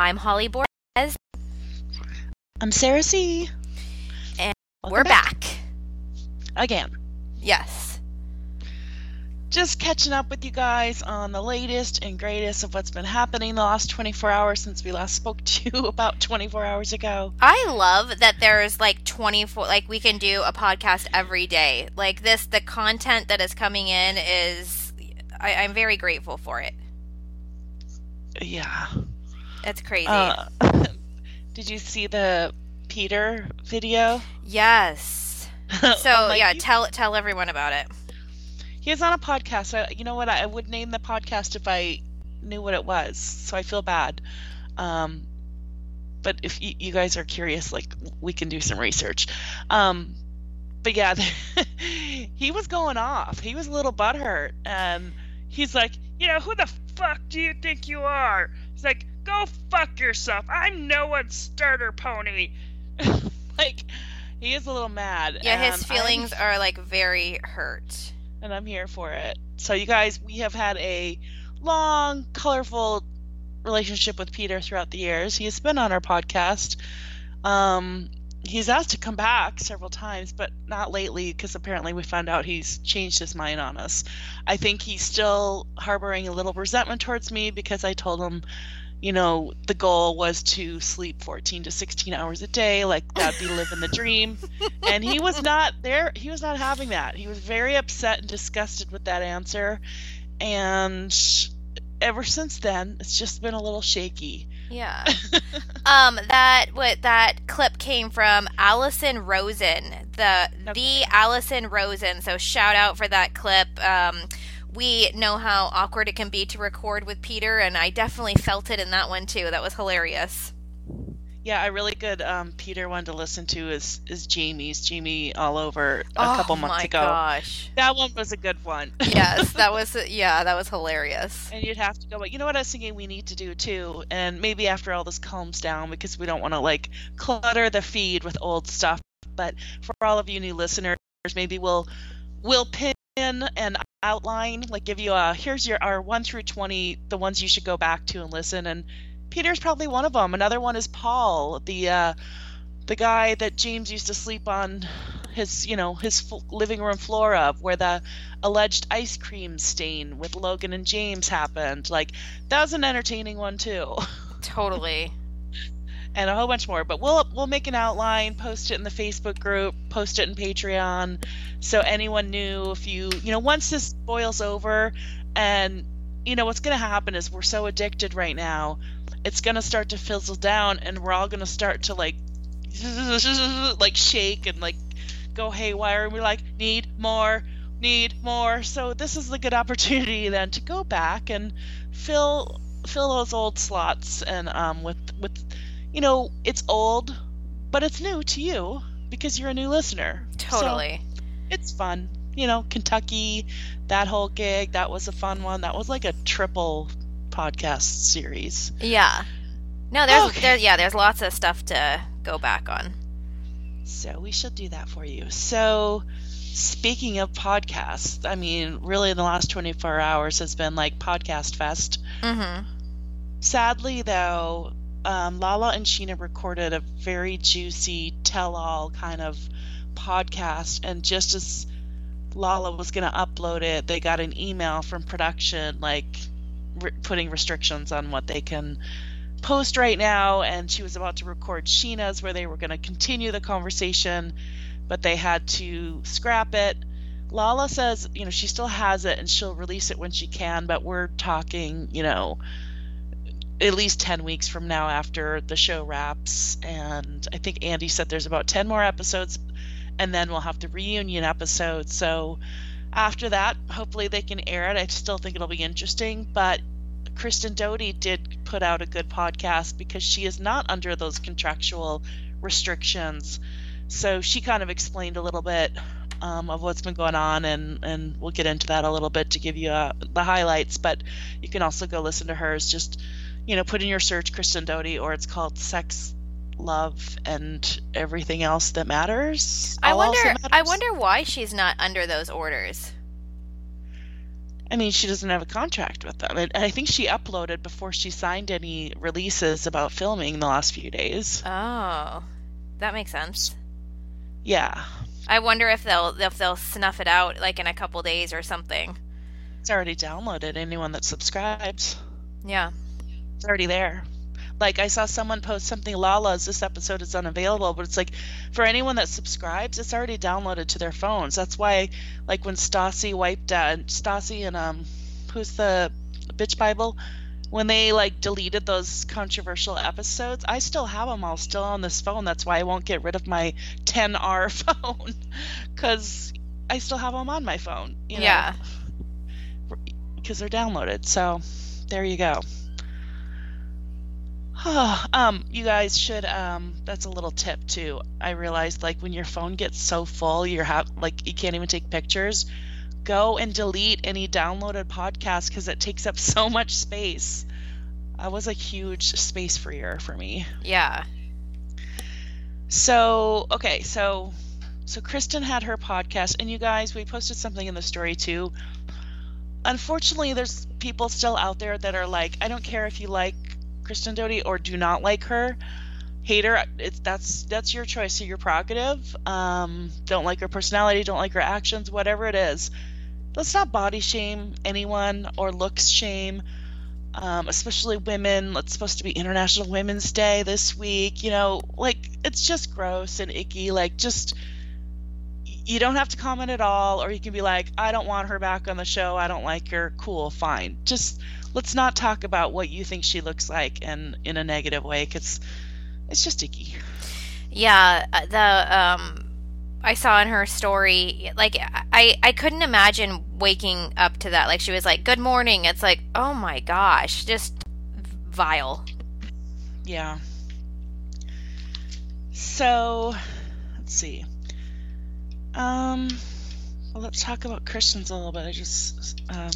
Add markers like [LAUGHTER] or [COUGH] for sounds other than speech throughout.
I'm Holly Borges. I'm Sarah C. And Welcome we're back. again. Yes. Just catching up with you guys on the latest and greatest of what's been happening the last 24 hours since we last spoke to you [LAUGHS] about 24 hours ago. I love that there's like 24, like we can do a podcast every day. Like this, the content that is coming in is, I, I'm very grateful for it. Yeah. It's crazy. Uh, [LAUGHS] did you see the Peter video? yes. [LAUGHS] So yeah, tell tell everyone about it. He is on a podcast. I, you know what? I would name the podcast if I knew what it was. So I feel bad. Um, but if you, you guys are curious, like we can do some research. Um, but yeah, [LAUGHS] he was going off. He was a little butthurt, and he's like, "You know, who the fuck do you think you are?" He's like, "Go fuck yourself. I'm no one's starter pony." [LAUGHS] like, he is a little mad. Yeah, his and I'm- feelings are like very hurt. and I'm here for it. So, you guys, we have had a long, colorful relationship with Peter throughout the years. He has been on our podcast. Um, he's asked to come back several times, but not lately because apparently we found out he's changed his mind on us. I think he's still harboring a little resentment towards me because I told him. You know, the goal was to sleep 14 to 16 hours a day, like that'd be living the dream and he was not there he was not having that he was very upset and disgusted with that answer and ever since then it's just been a little shaky Yeah. [LAUGHS] um that what that clip came from Alison Rosen. The Okay. the Alison Rosen. So shout out for that clip. Um we know how awkward it can be to record with Peter and I definitely felt it in that one too. That was hilarious. yeah a really good um, peter one to listen to is is jamie's jamie all over a oh couple months ago. Oh, gosh. that one was a good one yes, that [LAUGHS] was yeah, that was hilarious. and you'd have to go but you know what i was thinking we need to do too and maybe after all this calms down because we don't want to like clutter the feed with old stuff but for all of you new listeners maybe we'll we'll pin an outline like give you a here's your our 1 through 20 the ones you should go back to and listen and peter's probably one of them another one is paul the uh the guy that james used to sleep on his you know his living room floor of where the alleged ice cream stain with logan and james happened. Like that was an entertaining one too. [LAUGHS] Totally. And a whole bunch more. But we'll we'll make an outline, post it in the Facebook group, post it in Patreon, so anyone new. If you you know once this boils over, and you know what's going to happen is we're so addicted right now, it's going to start to fizzle down, and we're all going to start to like [LAUGHS] like shake and like go haywire, and we're like need more. Need more, so this is a good opportunity [LAUGHS] then to go back and fill fill those old slots and um with with you know it's old but it's new to you because you're a new listener So Totally. it's fun you know kentucky that whole gig that was a fun one that was like a triple podcast series yeah. No, there's Okay. there yeah, there's lots of stuff to go back on. so we shall do that for you so speaking of podcasts i mean really the last 24 hours has been like podcast fest Mhm. Sadly, though, um, Lala and Scheana recorded a very juicy tell all kind of podcast, and just as Lala was going to upload it, they got an email from production like re- putting restrictions on what they can post right now, and she was about to record Scheana's where they were going to continue the conversation, but they had to scrap it. Lala says, you know, she still has it and she'll release it when she can, but we're talking, you know, at least 10 weeks from now after the show wraps. And I think Andy said there's about 10 more episodes, and then we'll have the reunion episode. So after that, hopefully they can air it. I still think it'll be interesting, but Kristen Doute did put out a good podcast because she is not under those contractual restrictions. So she kind of explained a little bit um, of what's been going on, and, and we'll get into that a little bit to give you uh, the highlights. But you can also go listen to hers. Just you know, put in your search Kristen Doute, or it's called Sex, Love, and Everything Else That Matters. I All wonder That I wonder why she's not under those orders. I mean, she doesn't have a contract with them. And I think she uploaded before she signed any releases about filming the last few days. Oh, that makes sense. Yeah. I wonder if they'll if they'll snuff it out like in a couple days or something. It's already downloaded. Anyone that subscribes, Yeah. It's already there. Like I saw someone post something, Lala's this episode is unavailable, but it's like for anyone that subscribes, it's already downloaded to their phones. That's why, like when Stassi wiped out Stassi and um, who's the bitch Bible, when they like deleted those controversial episodes, I still have them all still on this phone. That's why I won't get rid of my 10R [LAUGHS] phone, because I still have them on my phone. You know? Yeah. because they're downloaded. So there you go. [SIGHS] um, you guys should um that's a little tip too. I realized like when your phone gets so full, you're have like you can't even take pictures. Go and delete any downloaded podcasts because it takes up [LAUGHS] so much space. That was a huge space freer for me. Yeah. So okay, so so Kristen had her podcast, and you guys, we posted something in the story too. Unfortunately, there's people still out there that are like, I don't care if you like Kristen Doute or do not like her, hate her. It's that's that's your choice, So your prerogative. Um, don't like her personality, don't like her actions, whatever it is. Let's not body shame anyone or looks shame um, especially women. It's supposed to be International Women's Day this week. You know, like it's just gross and icky. Like, just you don't have to comment at all, or you can be like, I don't want her back on the show. I don't like her. Cool, fine. Just let's not talk about what you think she looks like and in a negative way, because it's just icky. Yeah, uh, the um I saw in her story like I I couldn't imagine waking up to that. Like she was like, "Good morning." It's like, "Oh my gosh, just vile." Yeah. So, let's see. Um, well, let's talk about Kristen's a little bit. I just um,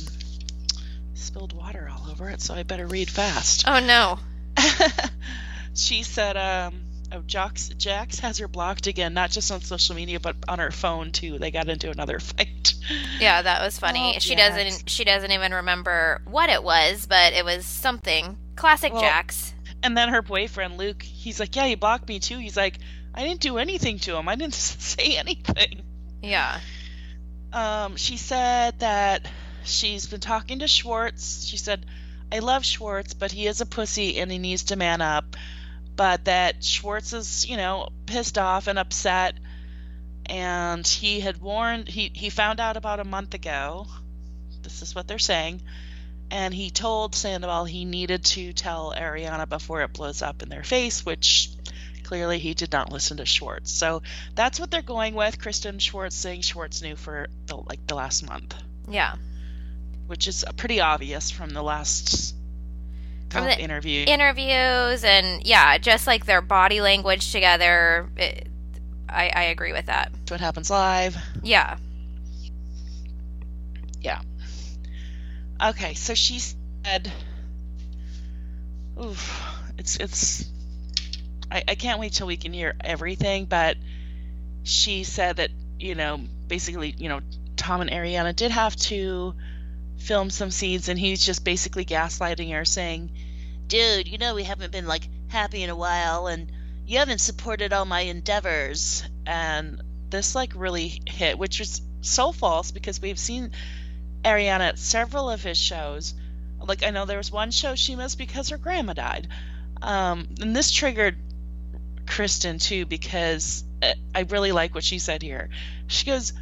spilled water all over it, so I better read fast. Oh no. [LAUGHS] she said, um, oh, Jax, Jax has her blocked again, not just on social media, but on her phone too. They got into another [LAUGHS] fight. Yeah, that was funny. Oh, she Jax. doesn't she doesn't even remember what it was, but it was something. Classic Well, Jax. And then her boyfriend, Luke, he's like, yeah, he blocked me too. He's like, I didn't do anything to him. I didn't [LAUGHS] say anything. Yeah. Um, she said that she's been talking to Schwartz. She said, I love Schwartz, but he is a pussy and he needs to man up. But that Schwartz is, you know, pissed off and upset. And he had warned, he, he found out about a month ago. This is what they're saying. And he told Sandoval he needed to tell Ariana before it blows up in their face, which clearly he did not listen to Schwartz. So that's what they're going with. Kristen Schwartz saying Schwartz knew for the, like the last month, Yeah. Which is pretty obvious from the last From the interview. Interviews and yeah, just like their body language together. It, I I agree with that. That's what happens live. Yeah yeah. Okay, so she said, "Oof, it's it's." I, I can't wait till we can hear everything, but she said that you know basically you know Tom and Ariana did have to film some scenes, and he's just basically gaslighting her, saying, "Dude, you know we haven't been like happy in a while, and you haven't supported all my endeavors." And this like really hit, which was so false because we've seen Ariana at several of his shows. Like I know there was one show she missed because her grandma died. Um, and this triggered Kristen too because uh, I really like what she said here. She goes,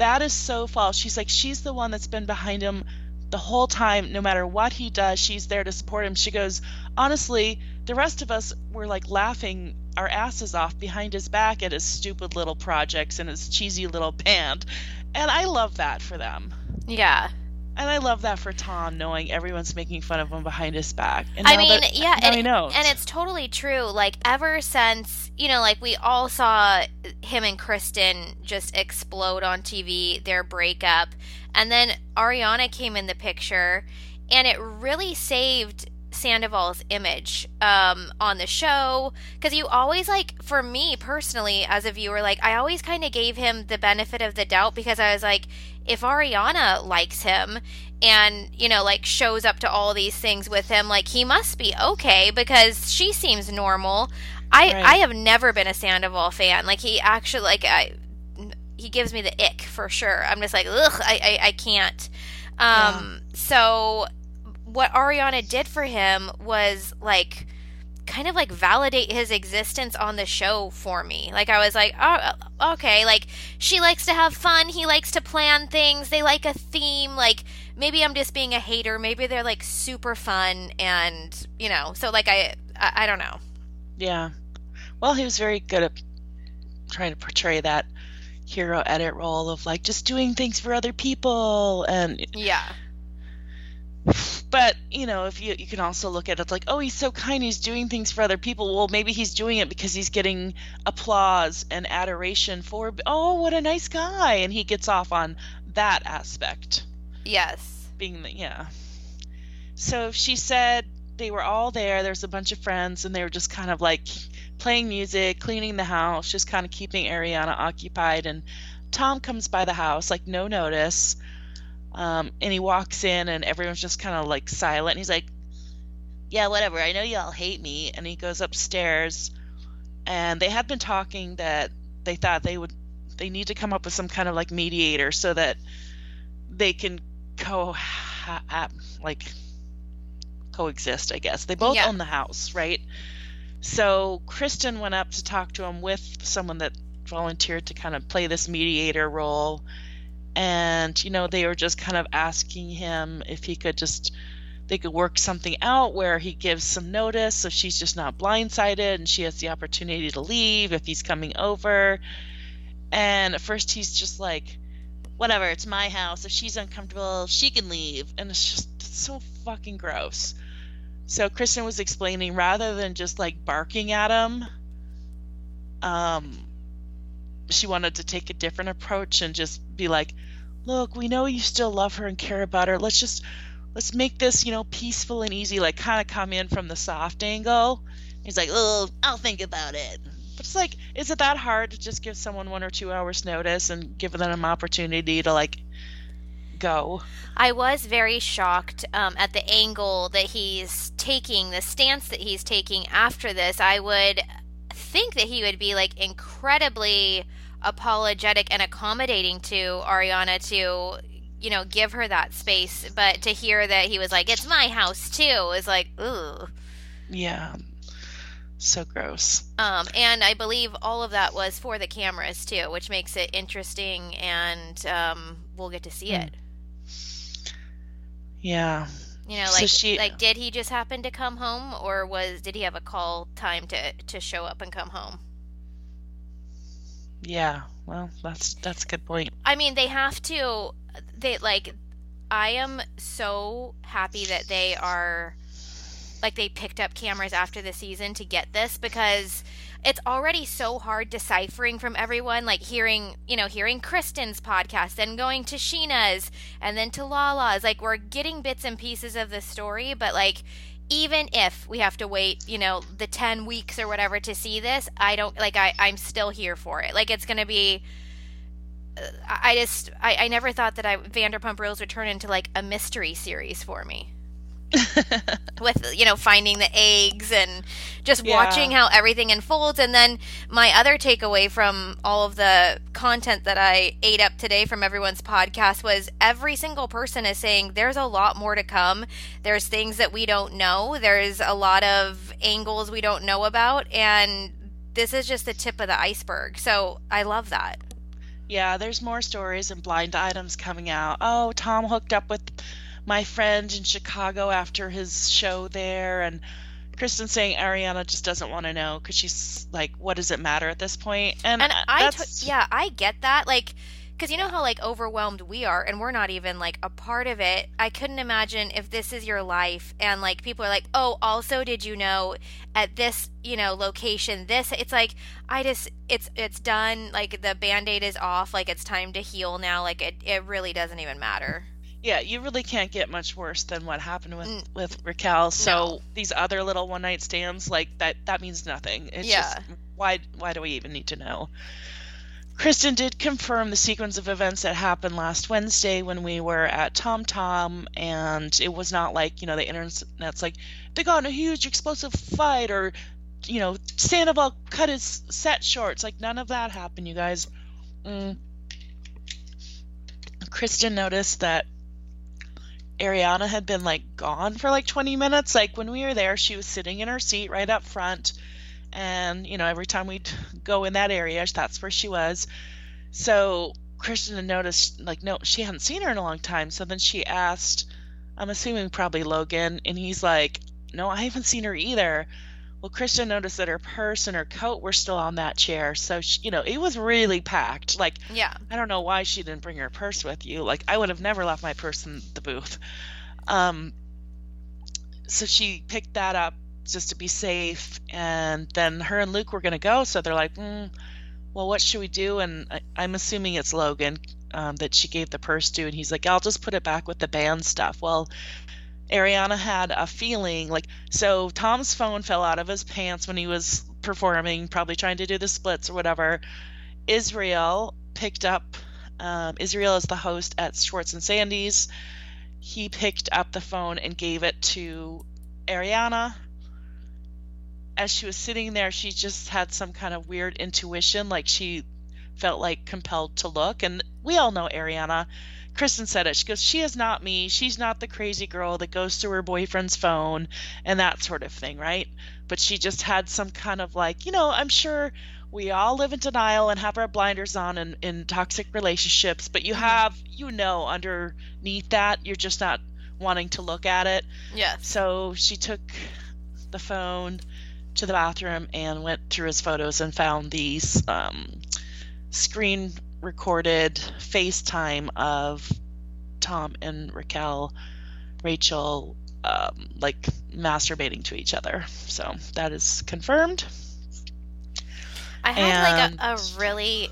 "That is so false." She's like, she's the one that's been behind him the whole time. No matter what he does, she's there to support him. She goes, honestly, the rest of us were like laughing our asses off behind his back at his stupid little projects and his cheesy little band. And I love that for them. Yeah. And I love that for Tom, knowing everyone's making fun of him behind his back. And I mean, that- yeah, and, and it's totally true. Like ever since you know, like we all saw him and Kristen just explode on TV, their breakup, and then Ariana came in the picture, and it really saved Sandoval's image um, on the show because you always like for me personally as a viewer like i always kind of gave him the benefit of the doubt because i was like if ariana likes him and you know like shows up to all these things with him like he must be okay because she seems normal. I Right. i have never been a sandoval fan. Like he actually like i he gives me the ick for sure. I'm just like ugh i i, I can't. Um so what ariana did for him was like kind of like validate his existence on the show for me. Like I was like, oh, uh, okay, like she likes to have fun, he likes to plan things, they like a theme, like maybe I'm just being a hater, maybe they're like super fun and, you know, so like I I, I don't know. Yeah. Well, he was very good at trying to portray that hero edit role of like just doing things for other people and Yeah. But you know if you you can also look at it like oh he's so kind he's doing things for other people. Well maybe he's doing it because he's getting applause and adoration for oh what a nice guy. And he gets off on that aspect. Yes. being the yeah. So she said they were all there there's a bunch of friends and they were just kind of like playing music cleaning the house just kind of keeping ariana occupied and tom comes by the house like no notice um, and he walks in and everyone's just kind of like silent. And he's like yeah whatever. I know y'all hate me. And he goes upstairs. And they had been talking that they thought they would they need to come up with some kind of like mediator so that they can co like coexist i guess. They both Yeah. own the house right? So kristen went up to talk to him with someone that volunteered to kind of play this mediator role and you know they were just kind of asking him if he could just they could work something out where he gives some notice so she's just not blindsided and she has the opportunity to leave if he's coming over. And at first he's just like whatever it's my house. If she's uncomfortable she can leave. And it's just it's so fucking gross. So kristen was explaining rather than just like barking at him um she wanted to take a different approach and just be like look we know you still love her and care about her. Let's just let's make this you know peaceful and easy. Like kind of come in from the soft angle. He's like oh i'll think about it. But it's like is it that hard to just give someone one or two hours notice and give them an opportunity to like go? I was very shocked um, at the angle that he's taking, the stance that he's taking after this. I would think that he would be like incredibly apologetic and accommodating to Ariana to, you know, give her that space. But to hear that he was like, it's my house too, is like, ooh. yeah so gross Um, and I believe all of that was for the cameras too, which makes it interesting and um, we'll get to see Hmm. it. yeah You know, So like she- like did he just happen to come home or was did he have a call time to to show up and come home? Yeah well that's that's a good point. I mean, they have to they like I am so happy that they are like they picked up cameras after the season to get this because it's already so hard deciphering from everyone like hearing you know hearing kristen's podcast then going to scheana's and then to lala's. Like we're getting bits and pieces of the story but like even if we have to wait you know the 10 weeks or whatever to see this i don't like i i'm still here for it. Like it's gonna be uh, I just I, I never thought that I Vanderpump Rules would turn into like a mystery series for me with you know finding the eggs and just Yeah. watching how everything unfolds. And then my other takeaway from all of the content that I ate up today from everyone's podcast was every single person is saying there's a lot more to come. There's things that we don't know. There's a lot of angles we don't know about. And this is just the tip of the iceberg. So I love that. Yeah, there's more stories and blind items coming out. Oh, Tom hooked up with my friend in Chicago after his show there, and Kristen saying Ariana just doesn't want to know because she's like, what does it matter at this point? And, and I yeah I get that like because you know how like overwhelmed we are and we're not even like a part of it. I couldn't imagine if this is your life and like people are like oh also did you know at this you know location this it's like I just it's it's done like the band-aid is off like it's time to heal now like it, it really doesn't even matter yeah, you really can't get much worse than what happened with Mm. with Raquel. So No. these other little one night stands, like that, that means nothing. It's Yeah. just why why do we even need to know? Kristen did confirm the sequence of events that happened last Wednesday when we were at Tom Tom, and it was not like, you know, the internet's like, they got in a huge explosive fight or, you know, Sandoval cut his set shorts. Like, none of that happened, you guys. Mm. Kristen noticed that Ariana had been like gone for like 20 minutes. Like when we were there, she was sitting in her seat right up front. And, you know, every time we'd go in that area, that's where she was. So Kristen had noticed, like, no, she hadn't seen her in a long time. So then she asked, I'm assuming probably Logan. And he's like, no, I haven't seen her either. Well, Kristen noticed that her purse and her coat were still on that chair. So, she, you know, it was really packed. Like, yeah. I don't know why she didn't bring her purse with you. Like, I would have never left my purse in the booth. Um, so she picked that up just to be safe. And then her and Luke were going to go. So they're like, mm, well, what should we do? And I, am assuming it's Logan um, that she gave the purse to. And he's like, I'll just put it back with the band stuff. Well, Ariana had a feeling like so Tom's phone fell out of his pants when he was performing, probably trying to do the splits or whatever. Israel picked up um, Israel is the host at Schwartz and Sandy's. He picked up the phone and gave it to Ariana. As she was sitting there, she just had some kind of weird intuition, like she felt like compelled to look. And we all know Ariana Kristen said it. She goes, She is not me. She's not the crazy girl that goes through her boyfriend's phone and that sort of thing, right? But she just had some kind of like, you know, I'm sure we all live in denial and have our blinders on in, in toxic relationships, but you mm-hmm. have, you know, underneath that, you're just not wanting to look at it. Yeah. So she took the phone to the bathroom and went through his photos and found these um, screen recorded FaceTime of Tom and Raquel, Rachel, um, like masturbating to each other. So that is confirmed. I had and... like a, a really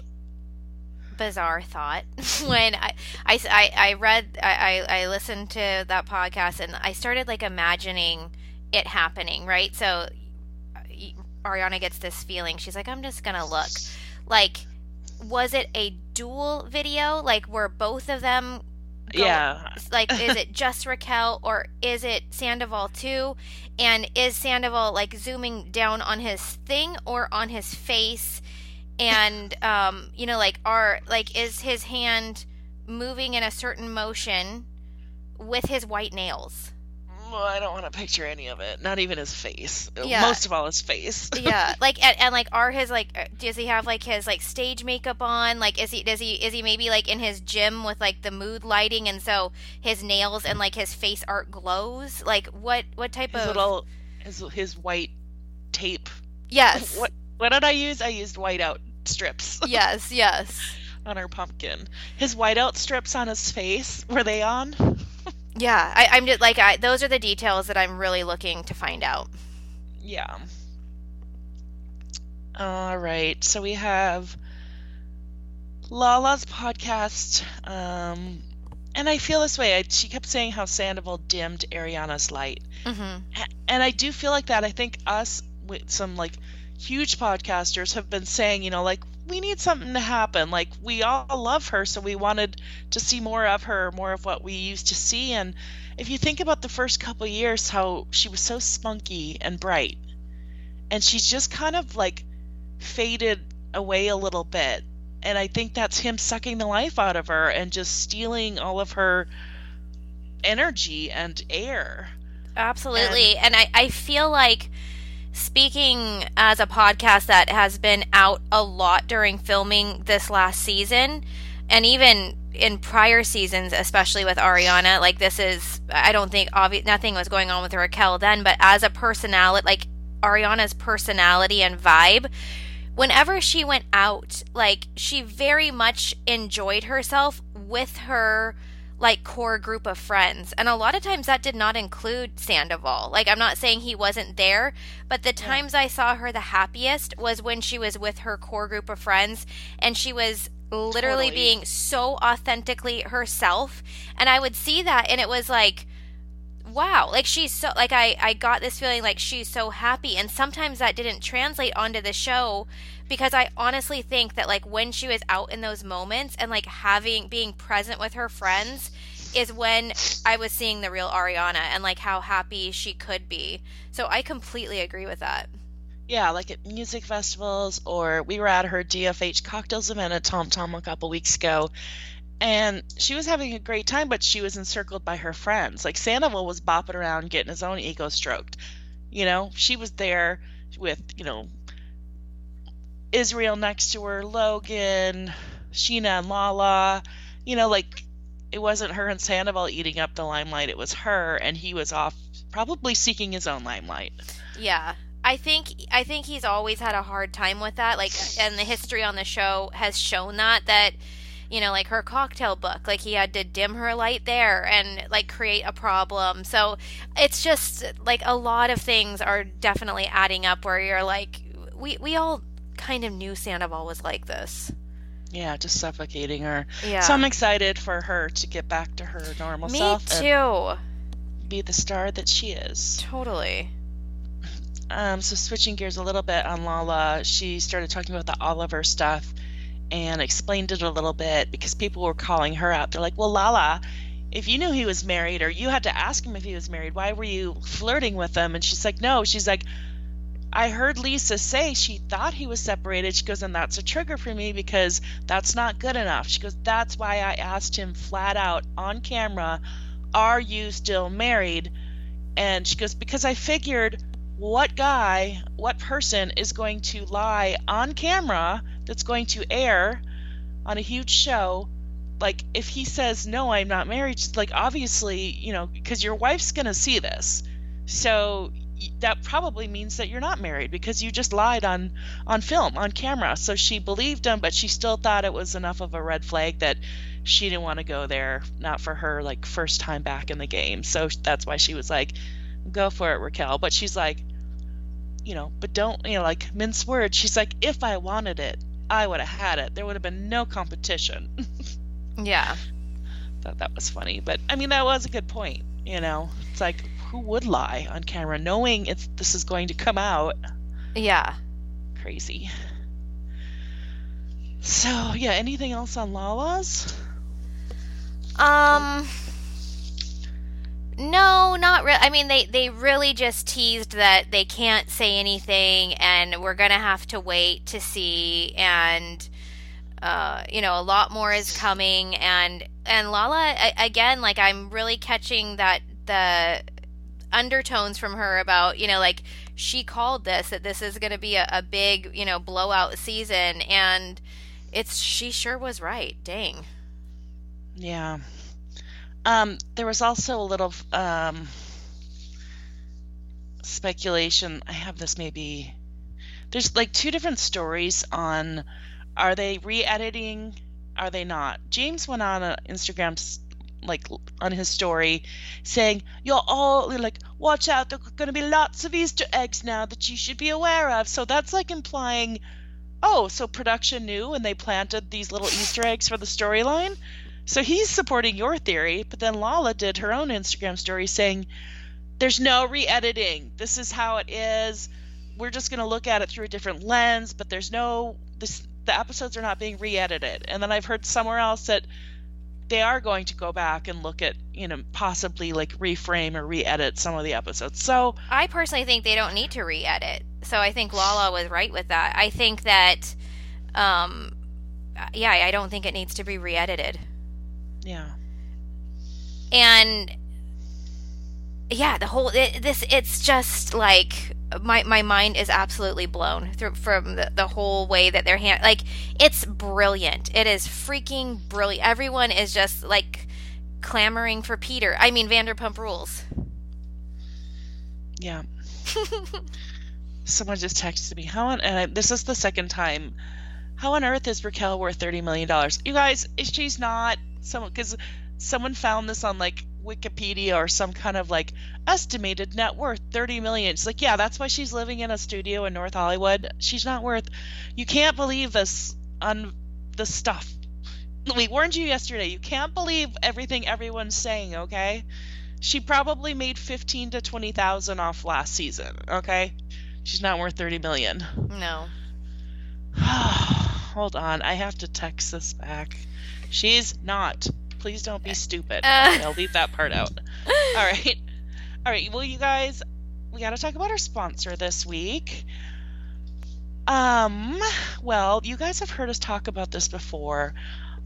bizarre thought [LAUGHS] when I, I, I, I read I, I listened to that podcast and I started like imagining it happening right so Ariana gets this feeling she's like I'm just gonna look like was it a dual video? Like, were both of them? Go, yeah. like, is it [LAUGHS] just Raquel or is it Sandoval too? And is Sandoval like zooming down on his thing or on his face? And [LAUGHS] um, you know, like, are like, is his hand moving in a certain motion with his white nails? I don't want to picture any of it. Not even his face. Yeah. Most of all, his face. [LAUGHS] yeah, [LAUGHS] like and, and, like are his like uh, does he have like his like stage makeup on? Like is he does he is he maybe like in his gym with like the mood lighting and so his nails and like his face art glows? Like what what type his of little his his white tape? Yes. [LAUGHS] What what did I use? I used whiteout strips. yes, yes. on her pumpkin. His whiteout strips on his face were they on? Yeah, I, am just like I, those are the details that I'm really looking to find out. Yeah. All right, so we have Lala's podcast, um, and I feel this way. I, she kept saying how Sandoval dimmed Ariana's light, mm-hmm. and I do feel like that. I think us with some like huge podcasters have been saying, you know, like we need something to happen. Like we all love her, so we wanted to see more of her, more of what we used to see. And if you think about the first couple years, how she was so spunky and bright, and she's just kind of like faded away a little bit. And I think that's him sucking the life out of her and just stealing all of her energy and air. Absolutely. And, and I, I feel like speaking as a podcast that has been out a lot during filming this last season, and even in prior seasons, especially with Ariana, like this is, I don't think obvi- nothing was going on with Raquel then, but as a personality, like Ariana's personality and vibe, whenever she went out, like she very much enjoyed herself with her like core group of friends. And a lot of times that did not include Sandoval. Like I'm not saying he wasn't there, but the times yeah. I saw her the happiest was when she was with her core group of friends and she was literally totally. being so authentically herself. And I would see that and it was like wow like she's so like i i got this feeling like she's so happy. And sometimes that didn't translate onto the show because i honestly think that like when she was out in those moments and like having being present with her friends is when i was seeing the real ariana and like how happy she could be. So i completely agree with that. Yeah, like at music festivals, or we were at her DFH cocktails event at Tom Tom a couple weeks ago, and she was having a great time, but she was encircled by her friends. Like Sandoval was bopping around getting his own ego stroked. You know, she was there with, you know, Israel next to her, Logan, scheana and Lala. You know, like it wasn't her and Sandoval eating up the limelight, it was her, and he was off probably seeking his own limelight. Yeah. I think I think he's always had a hard time with that. Like, and the history on the show has shown that that you know, like her cocktail book. Like he had to dim her light there and like create a problem. So it's just like a lot of things are definitely adding up where you're like, we, we all kind of knew Sandoval was like this. Yeah, just suffocating her. Yeah. So I'm excited for her to get back to her normal Me self. too. be the star that she is. Totally. Um, so switching gears a little bit on Lala, she started talking about the Oliver stuff and explained it a little bit because people were calling her out. They're like, "Well, Lala, if you knew he was married or you had to ask him if he was married, why were you flirting with him?" And she's like, "No." She's like, "I heard Lisa say she thought he was separated." She goes, "And that's a trigger for me because that's not good enough." She goes, "That's why I asked him flat out on camera, "Are you still married?" And she goes, "Because I figured what guy, what person is going to lie on camera that's going to air on a huge show like if he says no i'm not married like obviously you know because your wife's going to see this. So that probably means that you're not married because you just lied on on film on camera. So she believed him but she still thought it was enough of a red flag that she didn't want to go there not for her like first time back in the game. So that's why she was like go for it raquel. But she's like you know but don't you know like mince words. She's like if i wanted it I would have had it. There would have been no competition. [LAUGHS] yeah. Thought that was funny, but I mean that was a good point. You know, it's like who would lie on camera knowing it's this is going to come out? Yeah. Crazy. So yeah, anything else on Lala's? Um. No, not really. I mean, they they really just teased that they can't say anything, and we're gonna have to wait to see. And uh, you know, a lot more is coming. And and Lala again, like I'm really catching that the undertones from her about you know like she called this that this is going to be a, a big you know blowout season and it's she sure was right dang yeah um, there was also a little um, speculation. I have this maybe. There's like two different stories on are they re editing? Are they not? James went on Instagram like on his story saying you're all like watch out there's going to be lots of easter eggs now that you should be aware of so that's like implying oh so production knew and they planted these little easter eggs for the storyline so he's supporting your theory, but then Lala did her own Instagram story saying, There's no re editing. This is how it is. We're just going to look at it through a different lens, but there's no, this, the episodes are not being re edited. And then I've heard somewhere else that they are going to go back and look at, you know, possibly like reframe or re edit some of the episodes. So I personally think they don't need to re edit. So I think Lala was right with that. I think that, um, yeah, I don't think it needs to be re edited. Yeah. And yeah, the whole it, this it's just like my my mind is absolutely blown through from the, the whole way that they're hand like it's brilliant. It is freaking brilliant. Everyone is just like clamoring for Peter. I mean Vanderpump Rules. Yeah. [LAUGHS] Someone just texted me. How on and I, this is the second time. How on earth is Raquel worth thirty million dollars? You guys, she's not someone because someone found this on like Wikipedia or some kind of like estimated net worth 30 million. It's like, yeah, that's why she's living in a studio in North Hollywood. She's not worth. You can't believe this on the stuff. We warned you yesterday. You can't believe everything everyone's saying, okay? she probably made 15 to 20,000 off last season, okay? She's not worth 30 million. No. [SIGHS] Hold on, I have to text this back. She's not. Please don't be stupid. Uh. I'll leave that part out. All right. All right. Well, you guys, we got to talk about our sponsor this week. Um, well, you guys have heard us talk about this before.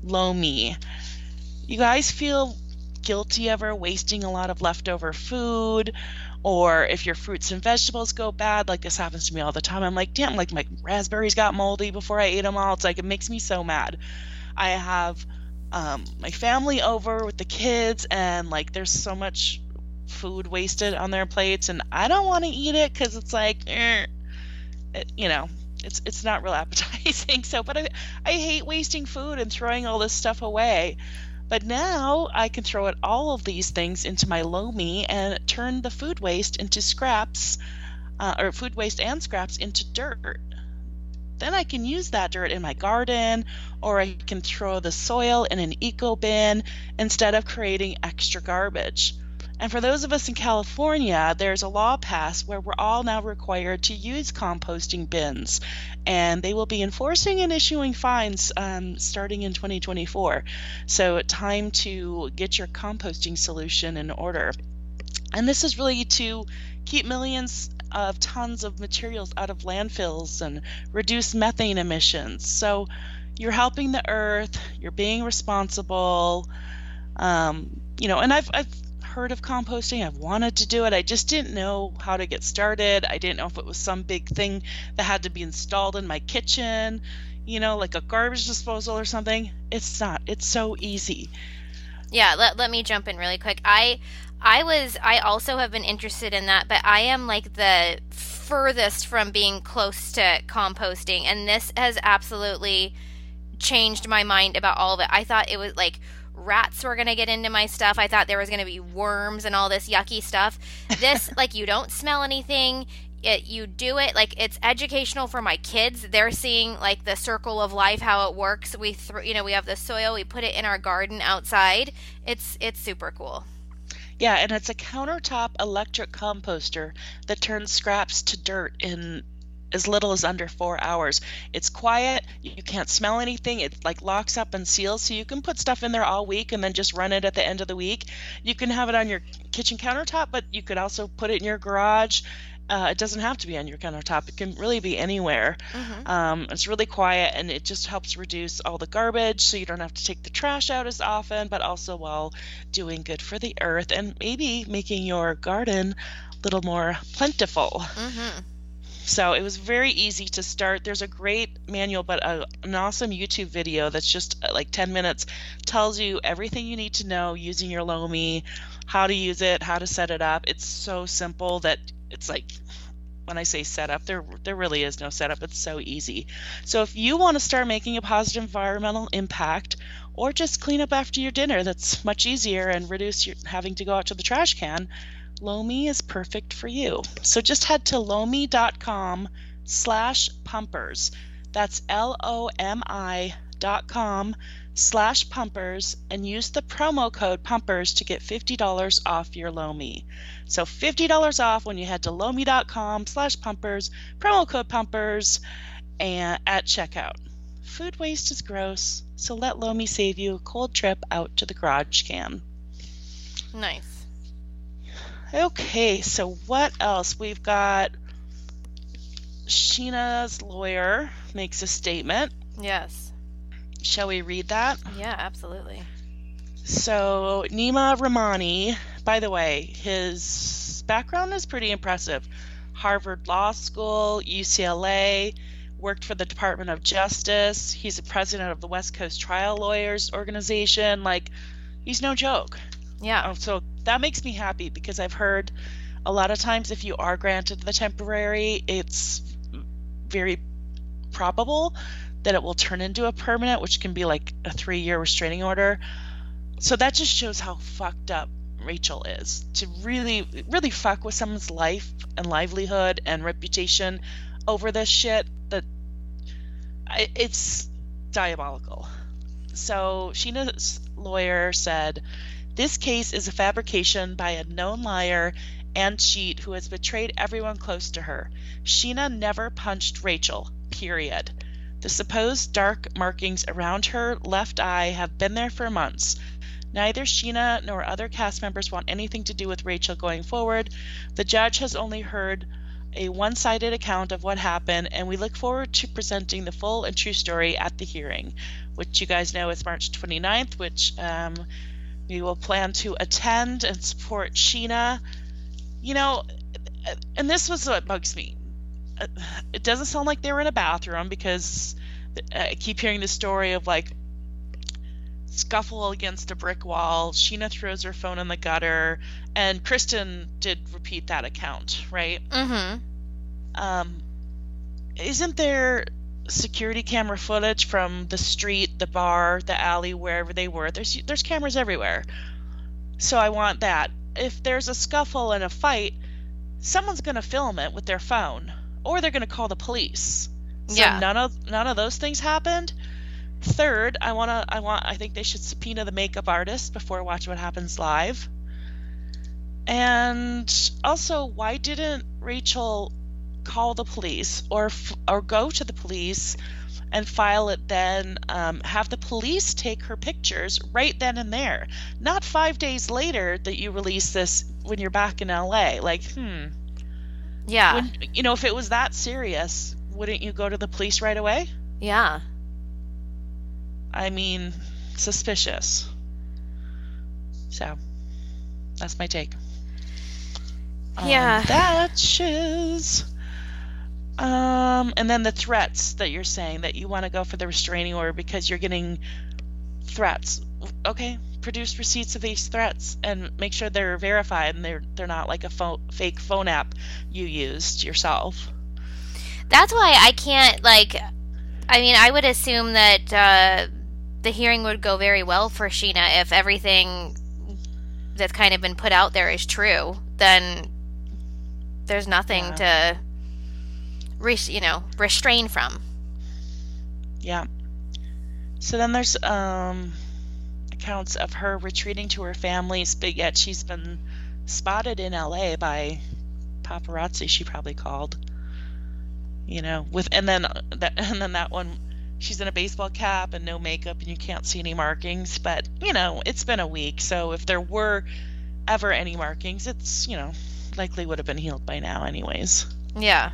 Lomi. You guys feel guilty ever wasting a lot of leftover food? Or if your fruits and vegetables go bad, like this happens to me all the time, I'm like, damn, like my raspberries got moldy before I ate them all. It's like, it makes me so mad. I have um, my family over with the kids, and like, there's so much food wasted on their plates, and I don't want to eat it because it's like, eh, it, you know, it's it's not real [LAUGHS] appetizing. So, but I I hate wasting food and throwing all this stuff away. But now I can throw it all of these things into my Lomi and turn the food waste into scraps, uh, or food waste and scraps into dirt. Then I can use that dirt in my garden, or I can throw the soil in an eco bin instead of creating extra garbage. And for those of us in California, there's a law passed where we're all now required to use composting bins, and they will be enforcing and issuing fines um, starting in 2024. So, time to get your composting solution in order. And this is really to keep millions of tons of materials out of landfills and reduce methane emissions. So, you're helping the earth, you're being responsible. Um, you know, and I've, I've heard of composting. I've wanted to do it. I just didn't know how to get started. I didn't know if it was some big thing that had to be installed in my kitchen, you know, like a garbage disposal or something. It's not. It's so easy. Yeah, let, let me jump in really quick. I I was I also have been interested in that, but I am like the furthest from being close to composting and this has absolutely changed my mind about all of it. I thought it was like rats were going to get into my stuff. I thought there was going to be worms and all this yucky stuff. This [LAUGHS] like you don't smell anything. It, you do it like it's educational for my kids. They're seeing like the circle of life, how it works. We throw, you know, we have the soil, we put it in our garden outside. It's it's super cool. Yeah, and it's a countertop electric composter that turns scraps to dirt in as little as under four hours. It's quiet. You can't smell anything. It like locks up and seals, so you can put stuff in there all week and then just run it at the end of the week. You can have it on your kitchen countertop, but you could also put it in your garage. Uh, it doesn't have to be on your countertop. It can really be anywhere. Mm-hmm. Um, it's really quiet and it just helps reduce all the garbage so you don't have to take the trash out as often, but also while doing good for the earth and maybe making your garden a little more plentiful. Mm-hmm. So it was very easy to start. There's a great manual, but a, an awesome YouTube video that's just uh, like 10 minutes tells you everything you need to know using your Lomi, how to use it, how to set it up. It's so simple that it's like when I say setup, there there really is no setup. It's so easy. So if you want to start making a positive environmental impact or just clean up after your dinner, that's much easier and reduce your having to go out to the trash can. Lomi is perfect for you. So just head to lomi.com slash pumpers. That's L-O-M-I dot com slash pumpers and use the promo code pumpers to get $50 off your Lomi. So $50 off when you head to lomi.com slash pumpers, promo code pumpers, and at checkout. Food waste is gross, so let Lomi save you a cold trip out to the garage can. Nice. Okay, so what else? We've got Scheana's lawyer makes a statement. Yes. Shall we read that? Yeah, absolutely. So, Nima Rahmani, by the way, his background is pretty impressive. Harvard Law School, UCLA, worked for the Department of Justice. He's the president of the West Coast Trial Lawyers Organization. Like, he's no joke. Yeah. Oh, so that makes me happy because I've heard a lot of times if you are granted the temporary, it's very probable that it will turn into a permanent, which can be like a three year restraining order. So that just shows how fucked up Rachel is to really, really fuck with someone's life and livelihood and reputation over this shit. That it's diabolical. So Scheana's lawyer said This case is a fabrication by a known liar and cheat who has betrayed everyone close to her. Scheana never punched Rachel, period. The supposed dark markings around her left eye have been there for months. Neither Scheana nor other cast members want anything to do with Rachel going forward. The judge has only heard a one sided account of what happened, and we look forward to presenting the full and true story at the hearing, which you guys know is March 29th, which um, we will plan to attend and support Scheana. you know, and this was what bugs me. It doesn't sound like they were in a bathroom because I keep hearing the story of like scuffle against a brick wall. Scheana throws her phone in the gutter, and Kristen did repeat that account, right? Mm-hmm. Um, isn't there security camera footage from the street, the bar, the alley, wherever they were? There's there's cameras everywhere. So I want that if there's a scuffle and a fight, someone's going to film it with their phone or they're going to call the police. So yeah. none of none of those things happened. Third, I want to I want I think they should subpoena the makeup artist before Watch What Happens Live. And also, why didn't Rachel call the police or or go to the police and file it then um, have the police take her pictures right then and there. Not five days later that you release this when you're back in la like hmm. Yeah. When, you know if it was that serious wouldn't you go to the police right away? Yeah. I mean suspicious. So that's my take. Yeah. Um, that shiz um, and then the threats that you're saying that you want to go for the restraining order because you're getting threats. Okay, produce receipts of these threats and make sure they're verified and they're they're not like a phone, fake phone app you used yourself. That's why I can't like. I mean, I would assume that uh, the hearing would go very well for Scheana if everything that's kind of been put out there is true. Then there's nothing yeah. to you know, restrain from. Yeah. So then there's um, accounts of her retreating to her families, but yet she's been spotted in LA by paparazzi. She probably called. You know, with and then that [LAUGHS] and then that one, she's in a baseball cap and no makeup, and you can't see any markings. But you know, it's been a week, so if there were ever any markings, it's you know likely would have been healed by now, anyways. Yeah.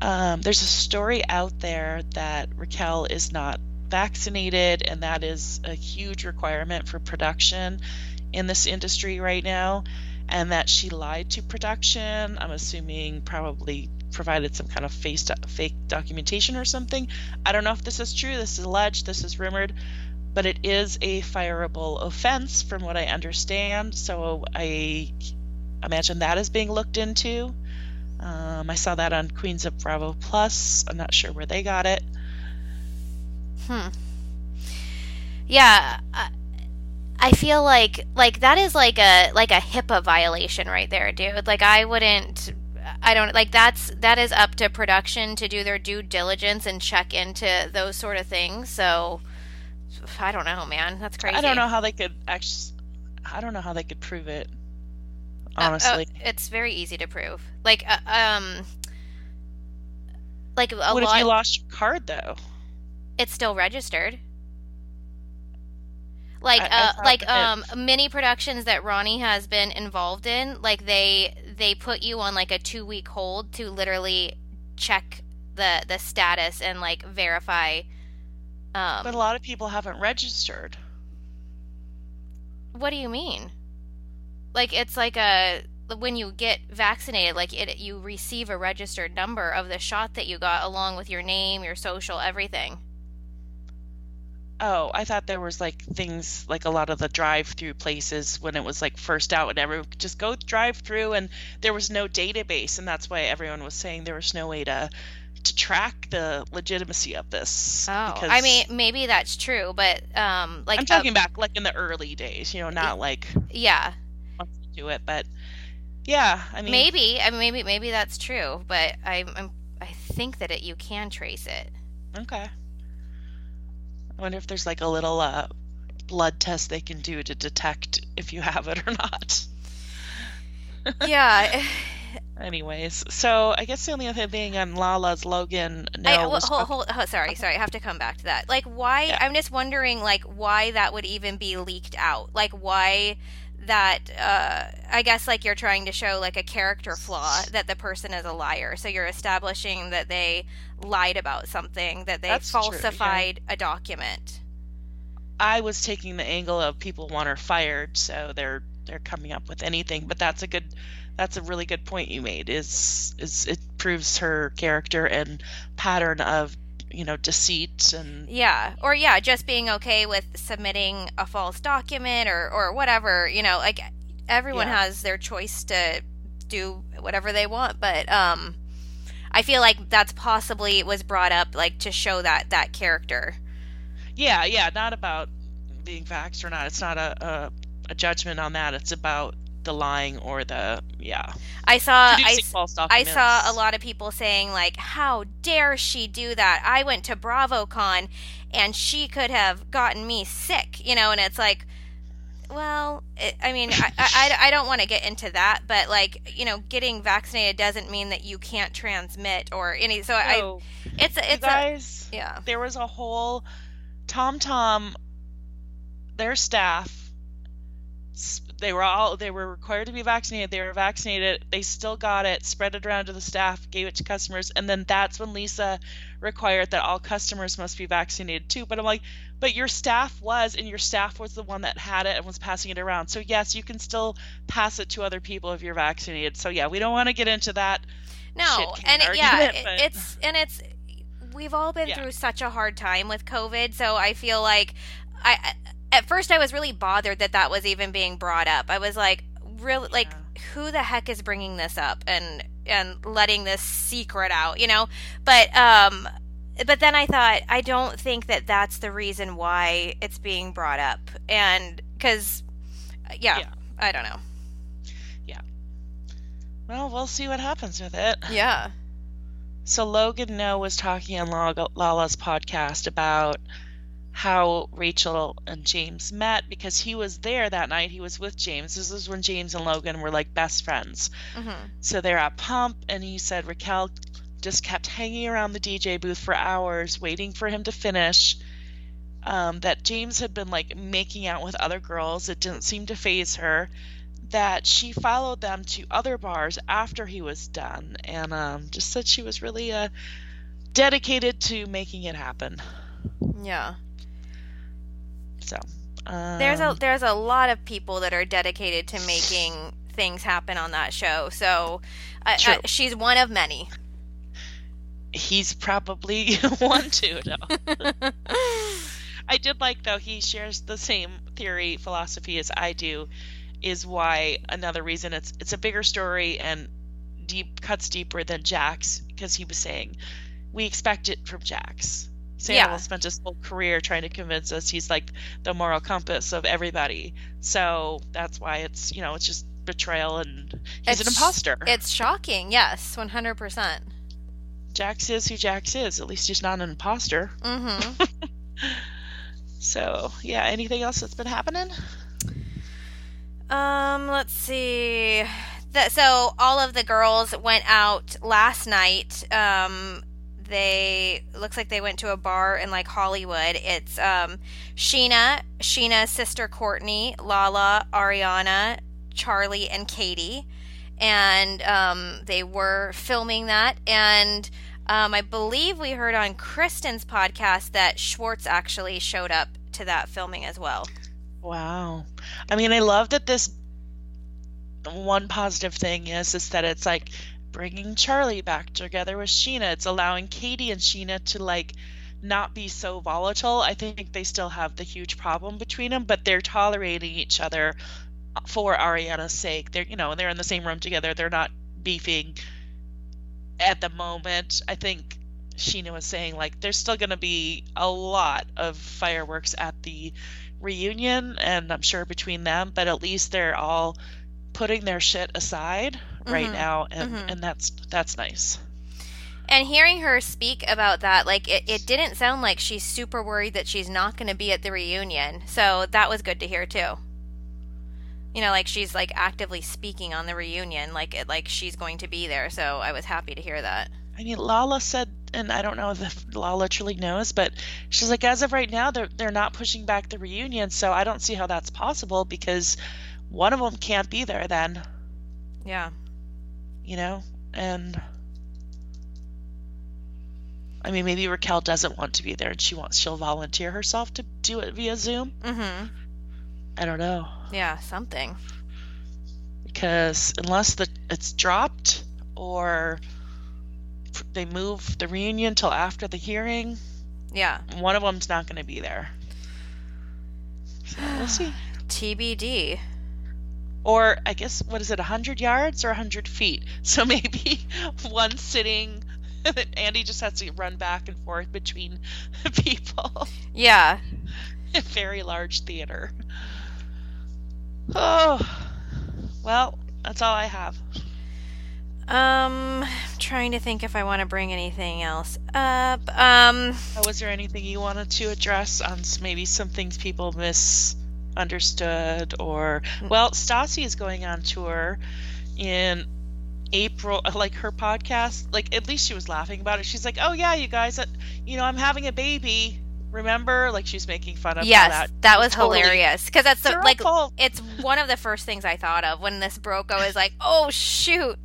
Um, there's a story out there that Raquel is not vaccinated, and that is a huge requirement for production in this industry right now, and that she lied to production. I'm assuming probably provided some kind of fake documentation or something. I don't know if this is true. This is alleged. This is rumored. But it is a fireable offense, from what I understand. So I imagine that is being looked into. Um, I saw that on Queens of Bravo Plus. I'm not sure where they got it. Hmm. Yeah, I, I feel like like that is like a like a HIPAA violation right there, dude. Like I wouldn't. I don't like that's that is up to production to do their due diligence and check into those sort of things. So I don't know, man. That's crazy. I don't know how they could actually. I don't know how they could prove it honestly. Uh, uh, it's very easy to prove. Like, uh, um, like a what lot. if you lost your card though? It's still registered. Like, I, I uh, like um, many productions that Ronnie has been involved in, like they they put you on like a two week hold to literally check the the status and like verify. Um, but a lot of people haven't registered. What do you mean? Like it's like a when you get vaccinated like it you receive a registered number of the shot that you got along with your name your social everything. Oh i thought there was like things like a lot of the drive through places when it was like first out and everyone could just go drive through and there was no database and that's why everyone was saying there was no way to to track the legitimacy of this oh i mean maybe that's true but um like i'm talking uh, back like in the early days you know not like yeah to it, but yeah, I mean maybe I mean maybe maybe that's true, but I I'm, I think that it you can trace it. Okay. I wonder if there's like a little uh, blood test they can do to detect if you have it or not. yeah. [LAUGHS] Anyways, so I guess the only other thing on Lala's Logan. No, I, well, hold, hold, hold, sorry, [LAUGHS] sorry. I have to come back to that. Like, why? Yeah. I'm just wondering, like, why that would even be leaked out. Like, why that? Uh, I guess like you're trying to show like a character flaw that the person is a liar. So you're establishing that they lied about something, that they That's falsified true, yeah. a document. I was taking the angle of people want her fired, so they're they're coming up with anything. But that's a good that's a really good point you made. Is is it proves her character and pattern of you know deceit and yeah or yeah just being okay with submitting a false document or or whatever you know like everyone yeah. has their choice to do whatever they want but um i feel like that's possibly was brought up like to show that that character. Yeah yeah not about being vaxxed or not. It's not a, a, a judgment on that. It's about the lying or the yeah. I saw I, I saw a lot of people saying like, "How dare she do that? I went to BravoCon, and she could have gotten me sick," you know. And it's like, well, it, I mean, I, I, I don't want to get into that, but like, you know, getting vaccinated doesn't mean that you can't transmit or any. So I, it's it's guys, a, yeah. There was a whole Tom Tom, their staff they were all they were required to be vaccinated they were vaccinated they still got it spread it around to the staff gave it to customers and then that's when lisa required that all customers must be vaccinated too. But i'm like but your staff was and your staff was the one that had it and was passing it around. So yes you can still pass it to other people if you're vaccinated. So yeah we don't want to get into that no and it, yeah but... it's and it's we've all been yeah. through such a hard time with covid so i feel like I at first I was really bothered that that was even being brought up. I was like, really, like, who the heck is bringing this up and and letting this secret out, you know? But um, but then I thought I don't think that that's the reason why it's being brought up, and because yeah, yeah, I don't know. Yeah. Well, we'll see what happens with it. Yeah. So Logan Noh was talking on Lala's podcast about how Rachel and James met because he was there that night. He was with James. This is when James and Logan were like best friends. Mm-hmm. So they're at Pump, and he said Raquel just kept hanging around the DJ booth for hours, waiting for him to finish. Um, that James had been like making out with other girls. It didn't seem to phase her. That she followed them to other bars after he was done, and um, just said she was really uh, dedicated to making it happen. Yeah. So um, there's a there's a lot of people that are dedicated to making things happen on that show. So uh, uh, she's one of many. He's probably [LAUGHS] one too. No. [LAUGHS] I did like though he shares the same theory philosophy as I do. Is why another reason it's it's a bigger story and deep cuts deeper than Jax's because he was saying we expect it from Jax Sandoval yeah. spent his whole career trying to convince us he's like the moral compass of everybody. So that's why it's you know it's just betrayal and he's it's, an imposter. It's shocking. Yes, one hundred percent. Jax is who Jax is. At least he's not an imposter. Mm-hmm. [LAUGHS] so yeah, anything else that's been happening? Um, let's see. So all of the girls went out last night. Um, they looks like they went to a bar in like Hollywood. It's um, Scheana, Scheana's sister Courtney, Lala, Ariana, Charlie, and Katie, and um, they were filming that. And um, I believe we heard on Kristen's podcast that Schwartz actually showed up to that filming as well. Wow. I mean, I love that this one positive thing is is that it's like bringing Charlie back together with Scheana. It's allowing Katie and Scheana to like not be so volatile. I think they still have the huge problem between them, but they're tolerating each other for Ariana's sake. They're you know they're in the same room together. They're not beefing at the moment. I think Scheana was saying like there's still going to be a lot of fireworks at the reunion, and I'm sure between them, but at least they're all putting their shit aside right mm-hmm. now and mm-hmm. and that's that's nice And hearing her speak about that, like it, it didn't sound like she's super worried that she's not going to be at the reunion. So that was good to hear too. You know, like she's like actively speaking on the reunion, like it, like she's going to be there. So I was happy to hear that. I mean, Lala said, and I don't know if [LAUGHS] Lala truly knows, but she's like, as of right now, they're they're not pushing back the reunion, so I don't see how that's possible because one of them can't be there then. Yeah. You know, and I mean, maybe Raquel doesn't want to be there, and she wants she'll volunteer herself to do it via Zoom. Mm-hmm. I don't know. Yeah, something. Because unless the it's dropped or they move the reunion till after the hearing, Yeah. one of them's not going to be there. So we'll see. [SIGHS] TBD. Or I guess what is it, hundred yards or hundred feet? [LAUGHS] So maybe one sitting. [LAUGHS] Andy just has to run back and forth between [LAUGHS] people. Yeah. A very large theater. Oh, well, that's all I have. Um, trying to think if I want to bring anything else up. Um, Oh, was there anything you wanted to address on maybe some things people misunderstood or well, Stassi is going on tour in April like her podcast like at least she was laughing about it. She's like, "Oh yeah, you guys, uh, you know, I'm having a baby." Remember? Like she's making fun of yes, that. that, was totally- hilarious because that's the, like fault. it's one of the first things I thought of when this broke. I was like, oh shoot.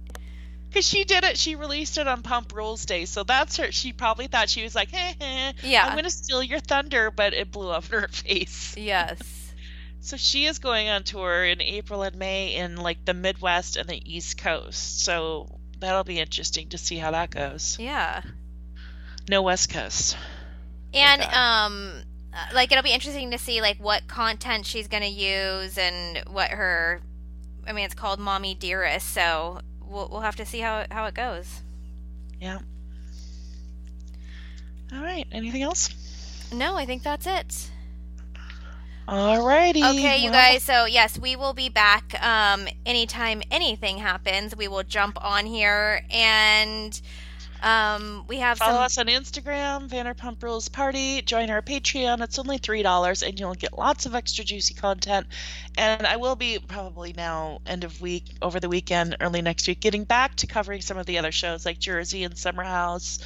Because she did it, she released it on Pump Rules Day, so that's her. She probably thought she was like, "Heh heh, Yeah. I'm gonna steal your thunder," but it blew up in her [LAUGHS] face. Yes. So she is going on tour in April and May in like the Midwest and the East Coast. So that'll be interesting to see how that goes. Yeah. No West Coast. And um uh, like it'll be interesting to see like what content she's going to use and what her I mean it's called Mommy Dearest, so we'll we'll have to see how how it goes. Yeah. All right. Anything else? No, I think that's it. All righty. Okay, you well, guys. So yes, we will be back. Um, anytime anything happens, we will jump on here, and um, we have Follow some. us on Instagram, Vanderpump Rules Party. Join our Patreon. It's only three dollars, and you'll get lots of extra juicy content. And I will be probably now end of week, over the weekend, early next week, getting back to covering some of the other shows like Jersey and Summer House.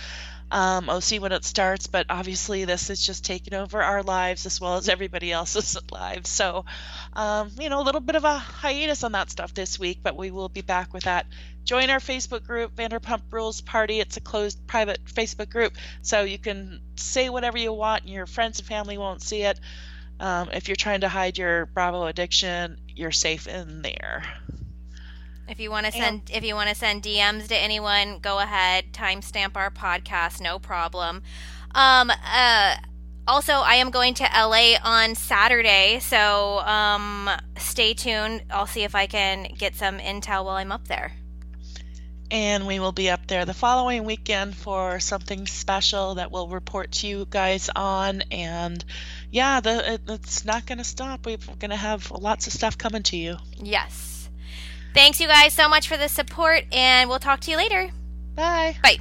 Um, see when it starts, but obviously this is just taking over our lives as well as everybody else's [LAUGHS] lives. So, um, you know, a little bit of a hiatus on that stuff this week, but we will be back with that join our Facebook group, Vanderpump Rules Party. It's a closed private Facebook group, so you can say whatever you want, and your friends and family won't see it. Um, if you're trying to hide your Bravo addiction, you're safe in there. If you want to send, if you want to send DMs to anyone, go ahead. Timestamp our podcast, no problem. Um, uh, also, I am going to LA on Saturday, so um, stay tuned. I'll see if I can get some intel while I'm up there. And we will be up there the following weekend for something special that we'll report to you guys on. And yeah, the, it, it's not going to stop. We're going to have lots of stuff coming to you. Yes. Thanks, you guys, so much for the support, and we'll talk to you later. Bye. Bye.